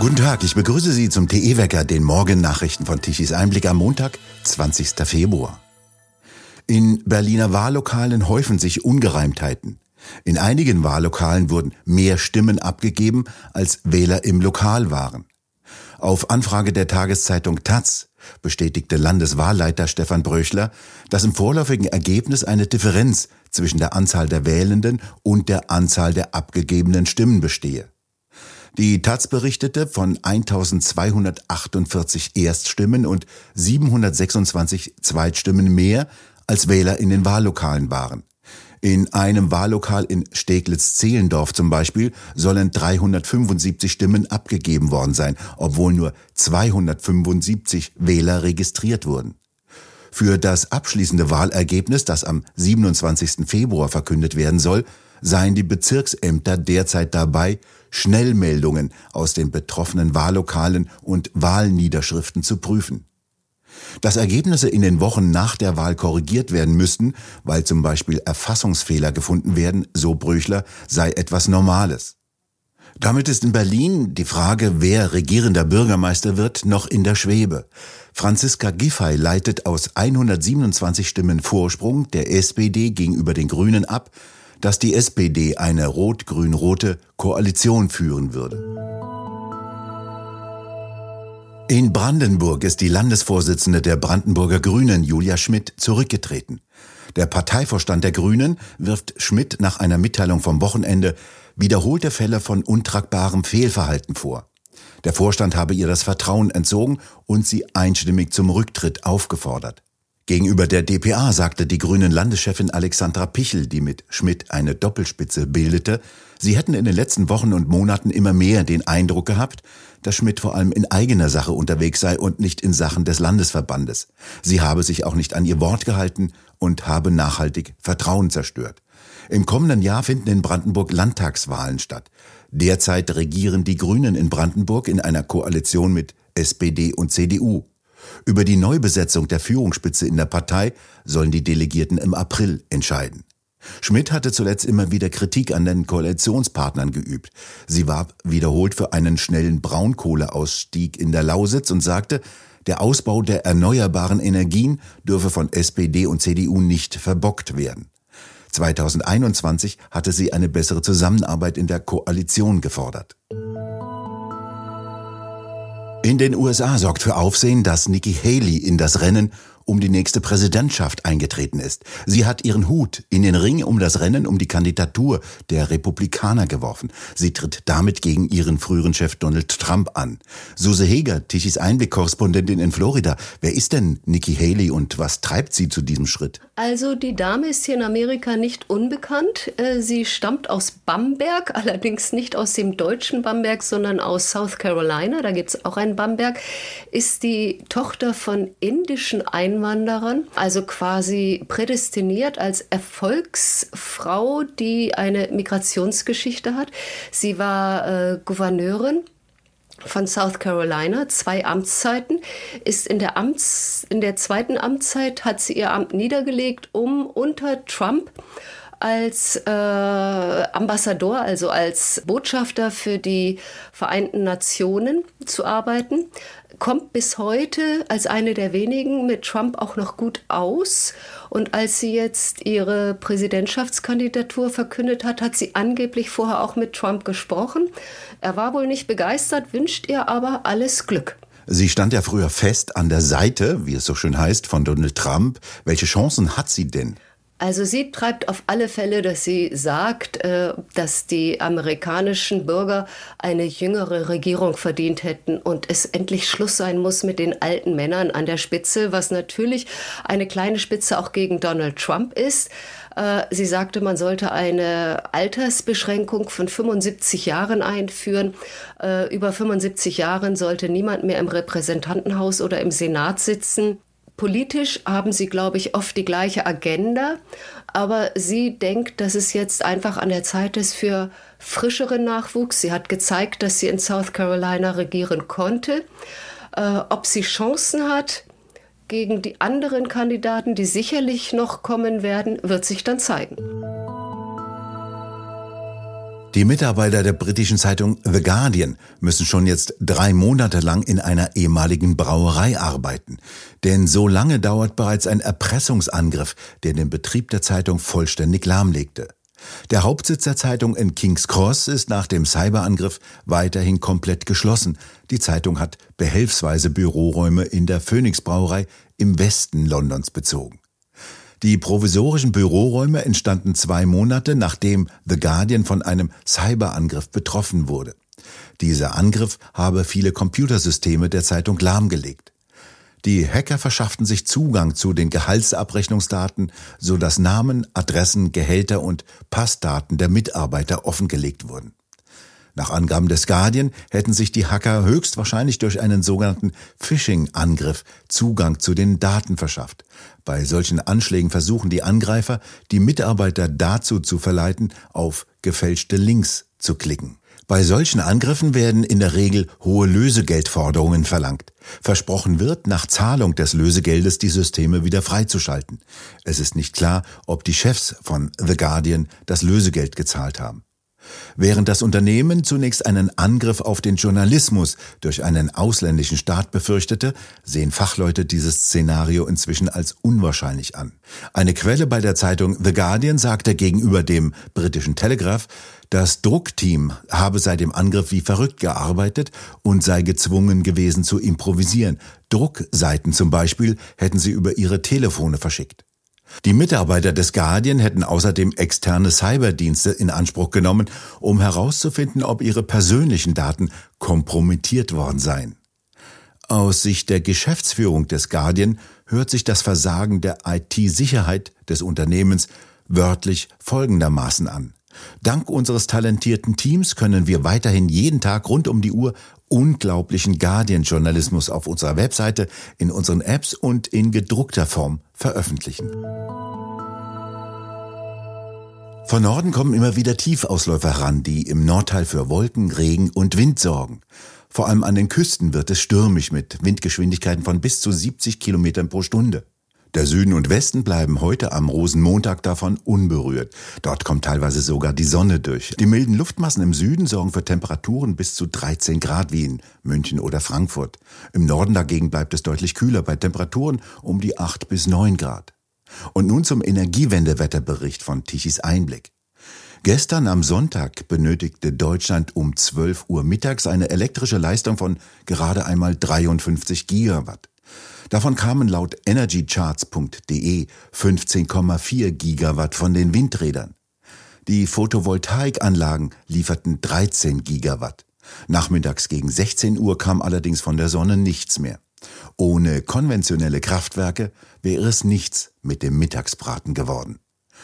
Guten Tag, ich begrüße Sie zum TE-Wecker, den Morgennachrichten von Tichys Einblick am Montag, 20. Februar. In Berliner Wahllokalen häufen sich Ungereimtheiten. In einigen Wahllokalen wurden mehr Stimmen abgegeben, als Wähler im Lokal waren. Auf Anfrage der Tageszeitung Taz bestätigte Landeswahlleiter Stefan Bröchler, dass im vorläufigen Ergebnis eine Differenz zwischen der Anzahl der Wählenden und der Anzahl der abgegebenen Stimmen bestehe. Die Taz berichtete von 1248 Erststimmen und 726 Zweitstimmen mehr, als Wähler in den Wahllokalen waren. In einem Wahllokal in Steglitz-Zehlendorf zum Beispiel sollen 375 Stimmen abgegeben worden sein, obwohl nur 275 Wähler registriert wurden. Für das abschließende Wahlergebnis, das am 27. Februar verkündet werden soll, seien die Bezirksämter derzeit dabei, Schnellmeldungen aus den betroffenen Wahllokalen und Wahlniederschriften zu prüfen. Dass Ergebnisse in den Wochen nach der Wahl korrigiert werden müssten, weil zum Beispiel Erfassungsfehler gefunden werden, so Brüchler, sei etwas Normales. Damit ist in Berlin die Frage, wer regierender Bürgermeister wird, noch in der Schwebe. Franziska Giffey leitet aus 127 Stimmen Vorsprung der SPD gegenüber den Grünen ab, dass die SPD eine rot-grün-rote Koalition führen würde. In Brandenburg ist die Landesvorsitzende der Brandenburger Grünen, Julia Schmidt, zurückgetreten. Der Parteivorstand der Grünen wirft Schmidt nach einer Mitteilung vom Wochenende wiederholte Fälle von untragbarem Fehlverhalten vor. Der Vorstand habe ihr das Vertrauen entzogen und sie einstimmig zum Rücktritt aufgefordert. Gegenüber der DPA sagte die grünen Landeschefin Alexandra Pichel, die mit Schmidt eine Doppelspitze bildete, sie hätten in den letzten Wochen und Monaten immer mehr den Eindruck gehabt, dass Schmidt vor allem in eigener Sache unterwegs sei und nicht in Sachen des Landesverbandes. Sie habe sich auch nicht an ihr Wort gehalten und habe nachhaltig Vertrauen zerstört. Im kommenden Jahr finden in Brandenburg Landtagswahlen statt. Derzeit regieren die Grünen in Brandenburg in einer Koalition mit SPD und CDU. Über die Neubesetzung der Führungsspitze in der Partei sollen die Delegierten im April entscheiden. Schmidt hatte zuletzt immer wieder Kritik an den Koalitionspartnern geübt. Sie warb wiederholt für einen schnellen Braunkohleausstieg in der Lausitz und sagte, der Ausbau der erneuerbaren Energien dürfe von SPD und CDU nicht verbockt werden. 2021 hatte sie eine bessere Zusammenarbeit in der Koalition gefordert. In den USA sorgt für Aufsehen, dass Nikki Haley in das Rennen um die nächste Präsidentschaft eingetreten ist. Sie hat ihren Hut in den Ring um das Rennen um die Kandidatur der Republikaner geworfen. Sie tritt damit gegen ihren früheren Chef Donald Trump an. Suse Heger, Tichys Einblick-Korrespondentin in Florida. Wer ist denn Nikki Haley und was treibt sie zu diesem Schritt? Also die Dame ist hier in Amerika nicht unbekannt. Äh, sie stammt aus Bamberg, allerdings nicht aus dem deutschen Bamberg, sondern aus South Carolina. Da gibt es auch einen Bamberg. Ist die Tochter von indischen Einwohnern Einwanderern, also quasi prädestiniert als Erfolgsfrau, die eine Migrationsgeschichte hat. Sie war äh, Gouverneurin von South Carolina, zwei Amtszeiten, ist in der Amts, in der zweiten Amtszeit hat sie ihr Amt niedergelegt, um unter Trump als äh, Ambassador, also als Botschafter für die Vereinten Nationen zu arbeiten kommt bis heute als eine der wenigen mit Trump auch noch gut aus. Und als sie jetzt ihre Präsidentschaftskandidatur verkündet hat, hat sie angeblich vorher auch mit Trump gesprochen. Er war wohl nicht begeistert, wünscht ihr aber alles Glück. Sie stand ja früher fest an der Seite, wie es so schön heißt, von Donald Trump. Welche Chancen hat sie denn? Also sie treibt auf alle Fälle, dass sie sagt, äh, dass die amerikanischen Bürger eine jüngere Regierung verdient hätten und es endlich Schluss sein muss mit den alten Männern an der Spitze, was natürlich eine kleine Spitze auch gegen Donald Trump ist. Äh, sie sagte, man sollte eine Altersbeschränkung von 75 Jahren einführen. Äh, über 75 Jahren sollte niemand mehr im Repräsentantenhaus oder im Senat sitzen. Politisch haben sie, glaube ich, oft die gleiche Agenda, aber sie denkt, dass es jetzt einfach an der Zeit ist für frischeren Nachwuchs. Sie hat gezeigt, dass sie in South Carolina regieren konnte. Äh, ob sie Chancen hat gegen die anderen Kandidaten, die sicherlich noch kommen werden, wird sich dann zeigen. Die Mitarbeiter der britischen Zeitung The Guardian müssen schon jetzt drei Monate lang in einer ehemaligen Brauerei arbeiten. Denn so lange dauert bereits ein Erpressungsangriff, der den Betrieb der Zeitung vollständig lahmlegte. Der Hauptsitz der Zeitung in King's Cross ist nach dem Cyberangriff weiterhin komplett geschlossen. Die Zeitung hat behelfsweise Büroräume in der Phoenix Brauerei im Westen Londons bezogen. Die provisorischen Büroräume entstanden zwei Monate, nachdem The Guardian von einem Cyberangriff betroffen wurde. Dieser Angriff habe viele Computersysteme der Zeitung lahmgelegt. Die Hacker verschafften sich Zugang zu den Gehaltsabrechnungsdaten, so dass Namen, Adressen, Gehälter und Passdaten der Mitarbeiter offengelegt wurden. Nach Angaben des Guardian hätten sich die Hacker höchstwahrscheinlich durch einen sogenannten Phishing-Angriff Zugang zu den Daten verschafft. Bei solchen Anschlägen versuchen die Angreifer, die Mitarbeiter dazu zu verleiten, auf gefälschte Links zu klicken. Bei solchen Angriffen werden in der Regel hohe Lösegeldforderungen verlangt. Versprochen wird, nach Zahlung des Lösegeldes die Systeme wieder freizuschalten. Es ist nicht klar, ob die Chefs von The Guardian das Lösegeld gezahlt haben. Während das Unternehmen zunächst einen Angriff auf den Journalismus durch einen ausländischen Staat befürchtete, sehen Fachleute dieses Szenario inzwischen als unwahrscheinlich an. Eine Quelle bei der Zeitung The Guardian sagte gegenüber dem britischen Telegraph, das Druckteam habe seit dem Angriff wie verrückt gearbeitet und sei gezwungen gewesen zu improvisieren. Druckseiten zum Beispiel hätten sie über ihre Telefone verschickt. Die Mitarbeiter des Guardian hätten außerdem externe Cyberdienste in Anspruch genommen, um herauszufinden, ob ihre persönlichen Daten kompromittiert worden seien. Aus Sicht der Geschäftsführung des Guardian hört sich das Versagen der IT-Sicherheit des Unternehmens wörtlich folgendermaßen an. Dank unseres talentierten Teams können wir weiterhin jeden Tag rund um die Uhr unglaublichen Guardian-Journalismus auf unserer Webseite, in unseren Apps und in gedruckter Form veröffentlichen. Von Norden kommen immer wieder Tiefausläufer heran, die im Nordteil für Wolken, Regen und Wind sorgen. Vor allem an den Küsten wird es stürmisch mit Windgeschwindigkeiten von bis zu 70 Kilometern pro Stunde. Der Süden und Westen bleiben heute am Rosenmontag davon unberührt. Dort kommt teilweise sogar die Sonne durch. Die milden Luftmassen im Süden sorgen für Temperaturen bis zu 13 Grad wie in München oder Frankfurt. Im Norden dagegen bleibt es deutlich kühler bei Temperaturen um die 8 bis 9 Grad. Und nun zum Energiewendewetterbericht von Tichys Einblick. Gestern am Sonntag benötigte Deutschland um 12 Uhr mittags eine elektrische Leistung von gerade einmal 53 Gigawatt. Davon kamen laut energycharts.de 15,4 Gigawatt von den Windrädern. Die Photovoltaikanlagen lieferten 13 Gigawatt. Nachmittags gegen 16 Uhr kam allerdings von der Sonne nichts mehr. Ohne konventionelle Kraftwerke wäre es nichts mit dem Mittagsbraten geworden.